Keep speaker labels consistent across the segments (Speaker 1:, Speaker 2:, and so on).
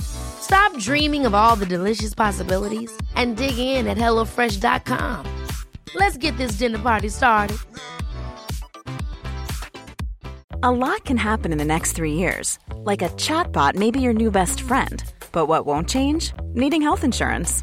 Speaker 1: Stop dreaming of all the delicious possibilities and dig in at HelloFresh.com. Let's get this dinner party started.
Speaker 2: A lot can happen in the next three years. Like a chatbot may be your new best friend. But what won't change? Needing health insurance.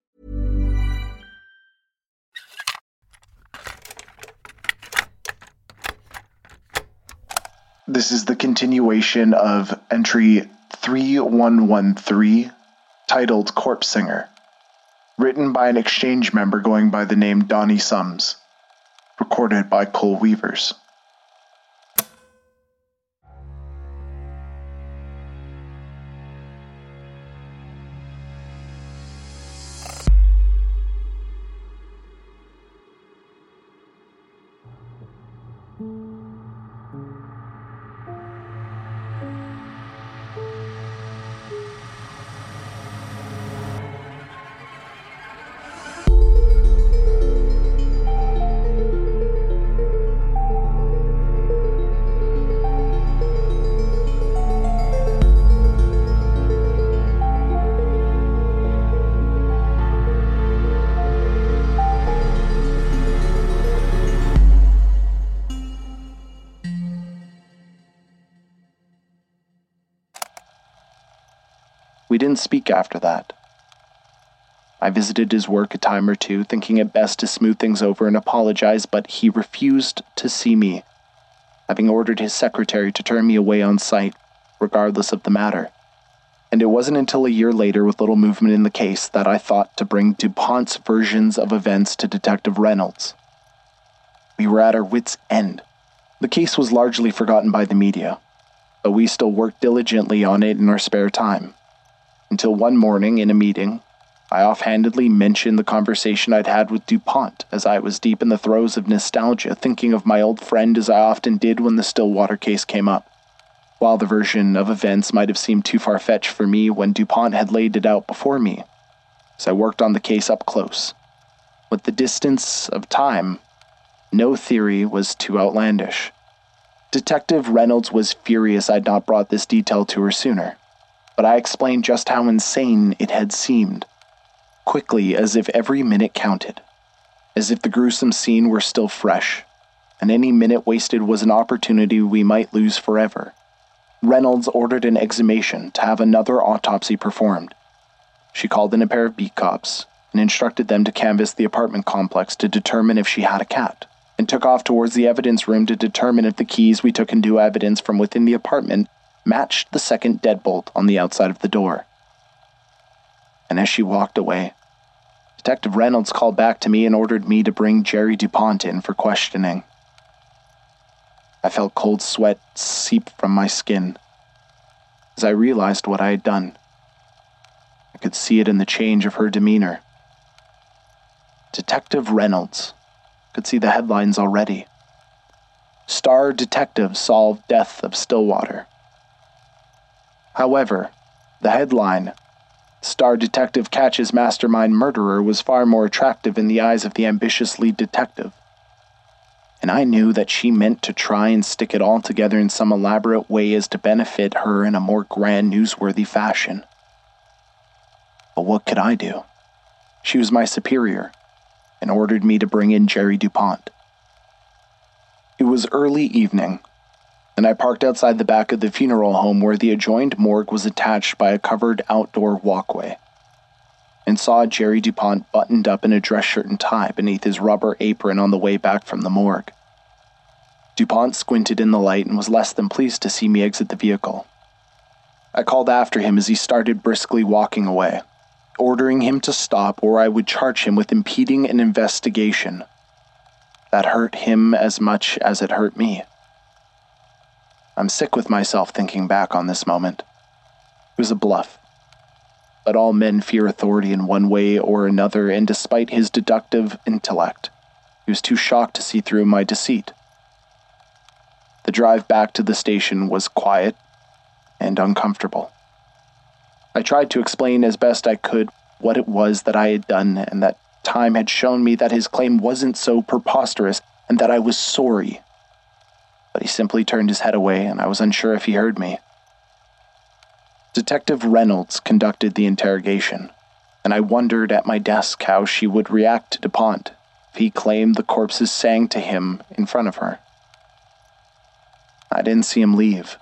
Speaker 3: This is the continuation of entry 3113, titled Corpse Singer, written by an exchange member going by the name Donnie Sums, recorded by Cole Weavers. We didn't speak after that. I visited his work a time or two, thinking it best to smooth things over and apologize, but he refused to see me, having ordered his secretary to turn me away on sight, regardless of the matter. And it wasn't until a year later, with little movement in the case, that I thought to bring DuPont's versions of events to Detective Reynolds. We were at our wits' end. The case was largely forgotten by the media, but we still worked diligently on it in our spare time until one morning in a meeting, I offhandedly mentioned the conversation I'd had with DuPont as I was deep in the throes of nostalgia, thinking of my old friend as I often did when the Stillwater case came up. While the version of events might have seemed too far fetched for me when DuPont had laid it out before me, as I worked on the case up close. With the distance of time, no theory was too outlandish. Detective Reynolds was furious I'd not brought this detail to her sooner but I explained just how insane it had seemed. Quickly, as if every minute counted. As if the gruesome scene were still fresh, and any minute wasted was an opportunity we might lose forever. Reynolds ordered an exhumation to have another autopsy performed. She called in a pair of beat cops and instructed them to canvass the apartment complex to determine if she had a cat, and took off towards the evidence room to determine if the keys we took into evidence from within the apartment matched the second deadbolt on the outside of the door. And as she walked away, Detective Reynolds called back to me and ordered me to bring Jerry DuPont in for questioning. I felt cold sweat seep from my skin as I realized what I had done. I could see it in the change of her demeanor. Detective Reynolds could see the headlines already. Star Detective Solved Death of Stillwater. However, the headline, Star Detective Catches Mastermind Murderer, was far more attractive in the eyes of the ambitious lead detective and I knew that she meant to try and stick it all together in some elaborate way as to benefit her in a more grand, newsworthy fashion. But what could I do? She was my superior and ordered me to bring in Jerry DuPont. It was early evening, and I parked outside the back of the funeral home where the adjoined morgue was attached by a covered outdoor walkway, and saw Jerry DuPont buttoned up in a dress shirt and tie beneath his rubber apron on the way back from the morgue. DuPont squinted in the light and was less than pleased to see me exit the vehicle. I called after him as he started briskly walking away, ordering him to stop or I would charge him with impeding an investigation. That hurt him as much as it hurt me. I'm sick with myself thinking back on this moment. It was a bluff. But all men fear authority in one way or another, and despite his deductive intellect, he was too shocked to see through my deceit. The drive back to the station was quiet and uncomfortable. I tried to explain as best I could what it was that I had done, and that time had shown me that his claim wasn't so preposterous and that I was sorry. But he simply turned his head away, and I was unsure if he heard me. Detective Reynolds conducted the interrogation, and I wondered at my desk how she would react to DuPont if he claimed the corpses sang to him in front of her. I didn't see him leave.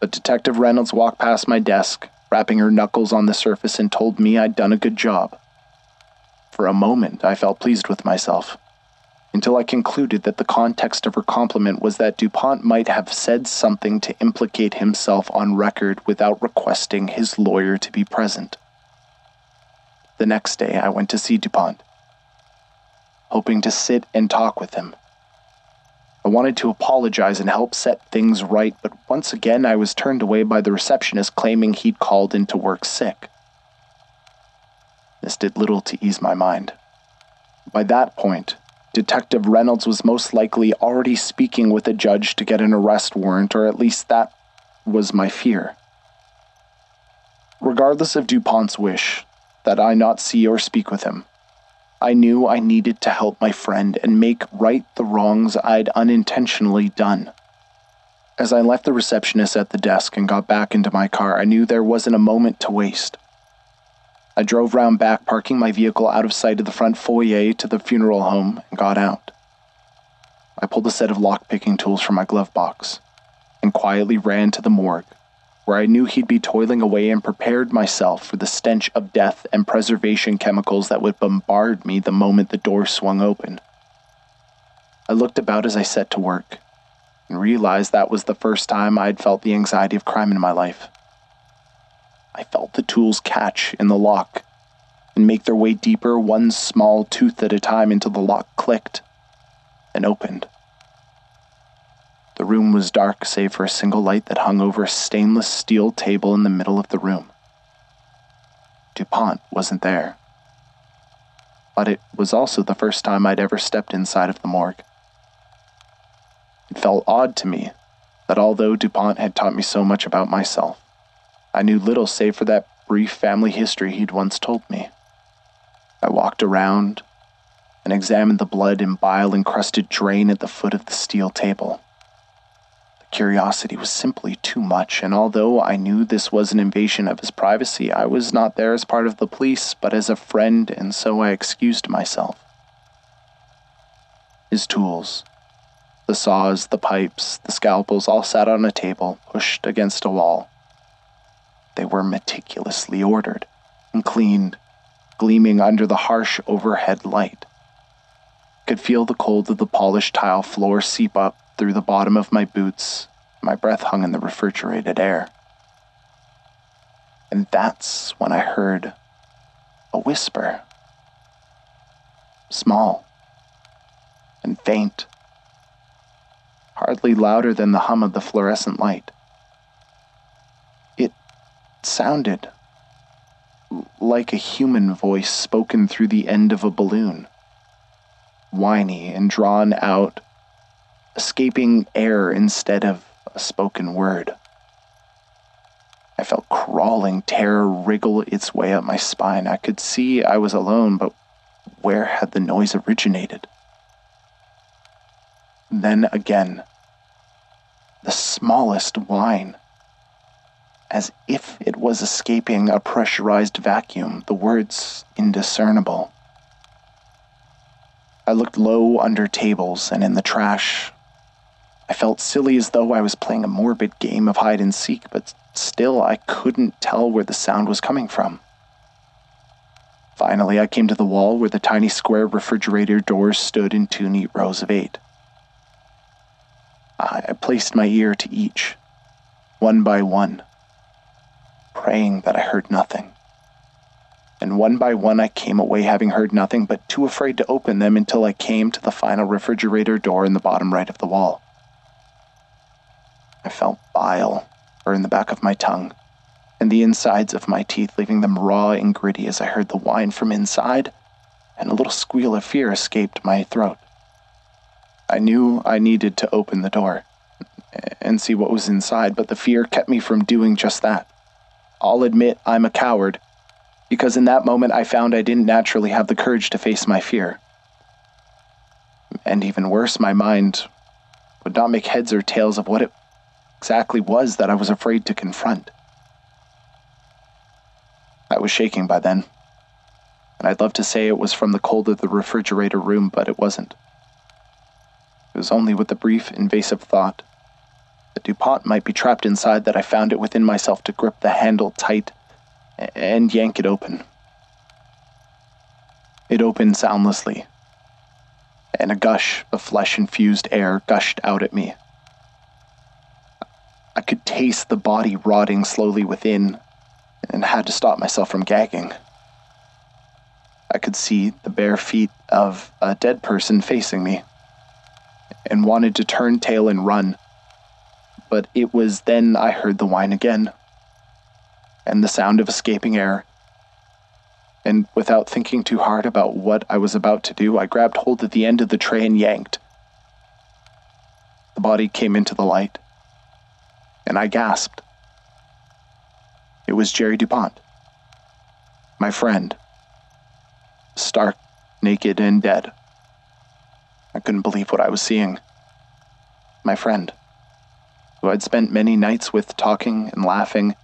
Speaker 3: But Detective Reynolds walked past my desk, rapping her knuckles on the surface, and told me I'd done a good job. For a moment, I felt pleased with myself, until I concluded that the context of her compliment was that DuPont might have said something to implicate himself on record without requesting his lawyer to be present. The next day, I went to see DuPont, hoping to sit and talk with him. I wanted to apologize and help set things right, but once again I was turned away by the receptionist claiming he'd called in to work sick. This did little to ease my mind. By that point, Detective Reynolds was most likely already speaking with a judge to get an arrest warrant, or at least that was my fear. Regardless of DuPont's wish that I not see or speak with him, I knew I needed to help my friend and make right the wrongs I'd unintentionally done. As I left the receptionist at the desk and got back into my car, I knew there wasn't a moment to waste. I drove round back, parking my vehicle out of sight of the front foyer to the funeral home, and got out. I pulled a set of lock-picking tools from my glove box and quietly ran to the morgue where I knew he'd be toiling away and prepared myself for the stench of death and preservation chemicals that would bombard me the moment the door swung open. I looked about as I set to work and realized that was the first time I'd felt the anxiety of crime in my life. I felt the tools catch in the lock and make their way deeper, one small tooth at a time, until the lock clicked and opened. The room was dark save for a single light that hung over a stainless steel table in the middle of the room. DuPont wasn't there. But it was also the first time I'd ever stepped inside of the morgue. It felt odd to me that although DuPont had taught me so much about myself, I knew little save for that brief family history he'd once told me. I walked around and examined the blood and bile encrusted drain at the foot of the steel table. The curiosity was simply too much, and although I knew this was an invasion of his privacy, I was not there as part of the police, but as a friend, and so I excused myself. His tools, The saws, the pipes, the scalpels all sat on a table, pushed against a wall. They were meticulously ordered and cleaned, gleaming under the harsh overhead light. Could feel the cold of the polished tile floor seep up through the bottom of my boots. My breath hung in the refrigerated air. And that's when I heard a whisper. Small and faint, hardly louder than the hum of the fluorescent light. Sounded like a human voice spoken through the end of a balloon, whiny and drawn out, escaping air instead of a spoken word. I felt crawling terror wriggle its way up my spine. I could see I was alone, but where had the noise originated? Then again, the smallest whine. As if it was escaping a pressurized vacuum, the words indiscernible. I looked low under tables and in the trash. I felt silly as though I was playing a morbid game of hide and seek, but still I couldn't tell where the sound was coming from. Finally, I came to the wall where the tiny square refrigerator doors stood in two neat rows of eight. I placed my ear to each, one by one, praying that I heard nothing. And one by one, I came away having heard nothing, but too afraid to open them until I came to the final refrigerator door in the bottom right of the wall. I felt bile burn the back of my tongue and the insides of my teeth, leaving them raw and gritty as I heard the whine from inside, and a little squeal of fear escaped my throat. I knew I needed to open the door and see what was inside, but the fear kept me from doing just that. I'll admit I'm a coward, because in that moment I found I didn't naturally have the courage to face my fear. And even worse, my mind would not make heads or tails of what it exactly was that I was afraid to confront. I was shaking by then, and I'd love to say it was from the cold of the refrigerator room, but it wasn't. It was only with the brief, invasive thought that DuPont might be trapped inside that I found it within myself to grip the handle tight and yank it open. It opened soundlessly, and a gush of flesh infused air gushed out at me. I could taste the body rotting slowly within and had to stop myself from gagging. I could see the bare feet of a dead person facing me and wanted to turn tail and run. But it was then I heard the whine again, and the sound of escaping air. And without thinking too hard about what I was about to do, I grabbed hold of the end of the tray and yanked. The body came into the light, and I gasped. It was Jerry DuPont, my friend, stark, naked, and dead. I couldn't believe what I was seeing. My friend, who I'd spent many nights with talking and laughing,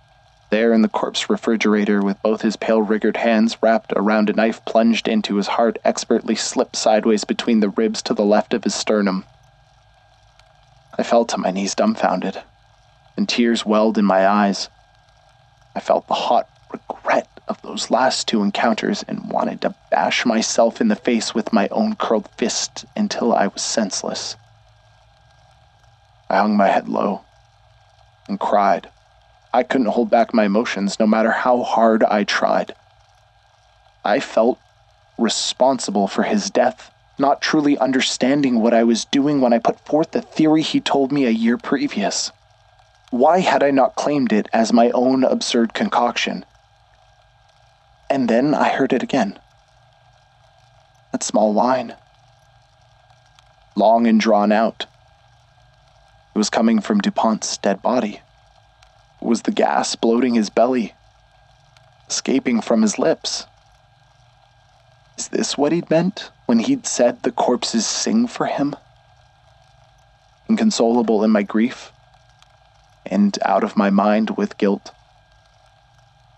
Speaker 3: there in the corpse refrigerator with both his pale rigged hands wrapped around a knife plunged into his heart, expertly slipped sideways between the ribs to the left of his sternum. I fell to my knees dumbfounded, and tears welled in my eyes. I felt the hot regret of those last two encounters and wanted to bash myself in the face with my own curled fist until I was senseless. I hung my head low and cried. I couldn't hold back my emotions no matter how hard I tried. I felt responsible for his death, not truly understanding what I was doing when I put forth the theory he told me a year previous. Why had I not claimed it as my own absurd concoction? And then I heard it again. That small whine. Long and drawn out. It was coming from DuPont's dead body. Was the gas bloating his belly, escaping from his lips. Is this what he'd meant when he'd said the corpses sing for him? Inconsolable in my grief, and out of my mind with guilt,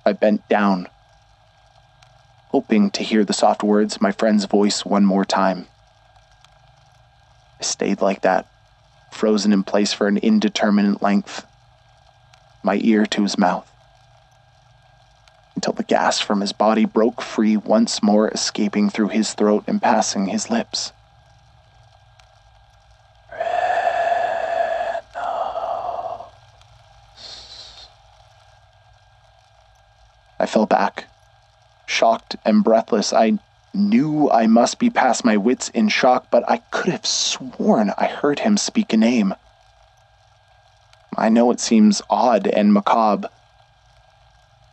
Speaker 3: I bent down hoping to hear the soft words my friend's voice one more time. I stayed like that frozen in place for an indeterminate length, my ear to his mouth, until the gas from his body broke free once more, escaping through his throat and passing his lips. I fell back, shocked and breathless. I knew I must be past my wits in shock, but I could have sworn I heard him speak a name. I know it seems odd and macabre,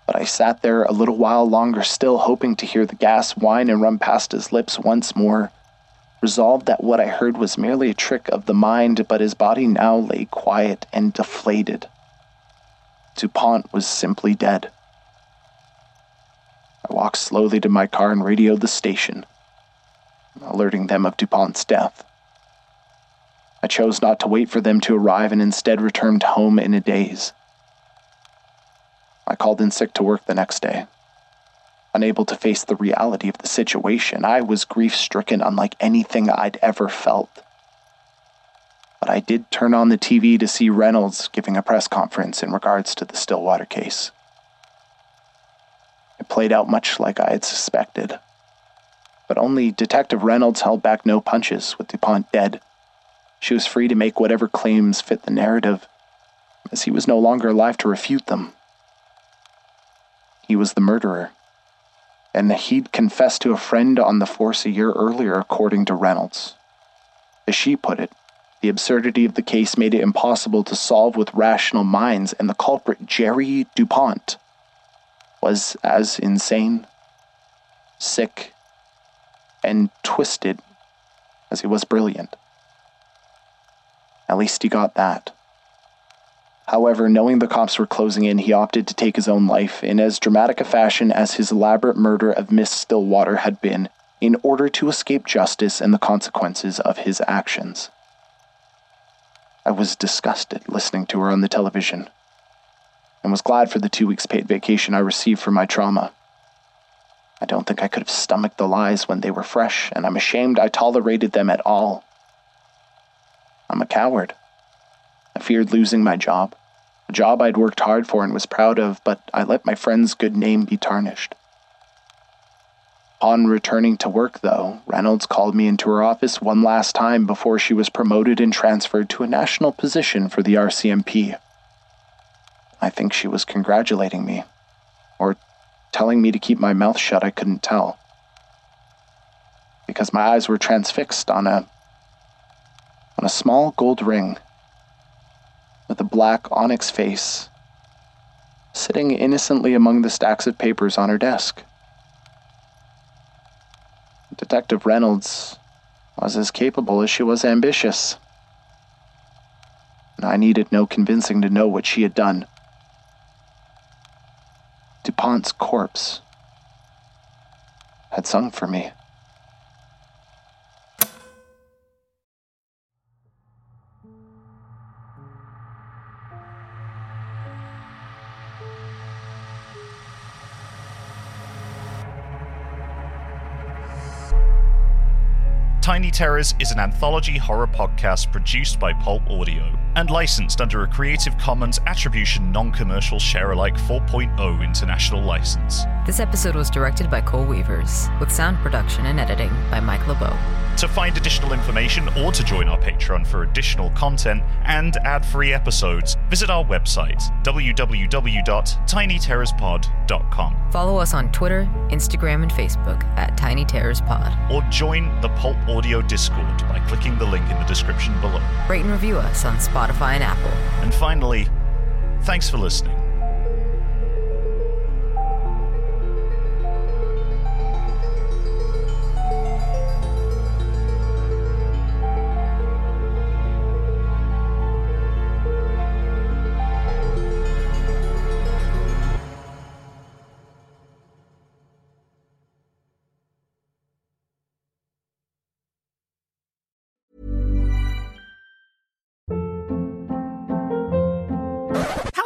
Speaker 3: but I sat there a little while longer still, hoping to hear the gas whine and run past his lips once more, resolved that what I heard was merely a trick of the mind, but his body now lay quiet and deflated. DuPont was simply dead. I walked slowly to my car and radioed the station, alerting them of DuPont's death. I chose not to wait for them to arrive and instead returned home in a daze. I called in sick to work the next day. Unable to face the reality of the situation, I was grief stricken unlike anything I'd ever felt. But I did turn on the TV to see Reynolds giving a press conference in regards to the Stillwater case. Played out much like I had suspected. But only Detective Reynolds held back no punches with DuPont dead. She was free to make whatever claims fit the narrative, as he was no longer alive to refute them. He was the murderer, and he'd confessed to a friend on the force a year earlier, according to Reynolds. As she put it, the absurdity of the case made it impossible to solve with rational minds, and the culprit, Jerry DuPont, was as insane, sick, and twisted as he was brilliant. At least he got that. However, knowing the cops were closing in, he opted to take his own life in as dramatic a fashion as his elaborate murder of Miss Stillwater had been, in order to escape justice and the consequences of his actions. I was disgusted listening to her on the television and was glad for the two weeks paid vacation I received for my trauma. I don't think I could have stomached the lies when they were fresh, and I'm ashamed I tolerated them at all. I'm a coward. I feared losing my job, a job I'd worked hard for and was proud of, but I let my friend's good name be tarnished. On returning to work, though, Reynolds called me into her office one last time before she was promoted and transferred to a national position for the RCMP. I think she was congratulating me, or telling me to keep my mouth shut, I couldn't tell. Because my eyes were transfixed on a on a small gold ring with a black onyx face sitting innocently among the stacks of papers on her desk. Detective Reynolds was as capable as she was ambitious. And I needed no convincing to know what she had done. DuPont's corpse had sung for me.
Speaker 4: Tiny Terrors is an anthology horror podcast produced by Pulp Audio and licensed under a Creative Commons Attribution Non Commercial Sharealike 4.0 international license.
Speaker 5: This episode was directed by Cole Weavers, with sound production and editing by Mike LeBeau.
Speaker 4: To find additional information or to join our Patreon for additional content and ad free episodes, visit our website, www.tinyterrorspod.com.
Speaker 5: Follow us on Twitter, Instagram, and Facebook at Tiny Terrors Pod.
Speaker 4: Or join the Pulp Audio Discord by clicking the link in the description below.
Speaker 5: Rate and review us on Spotify and Apple.
Speaker 4: And finally, thanks for listening.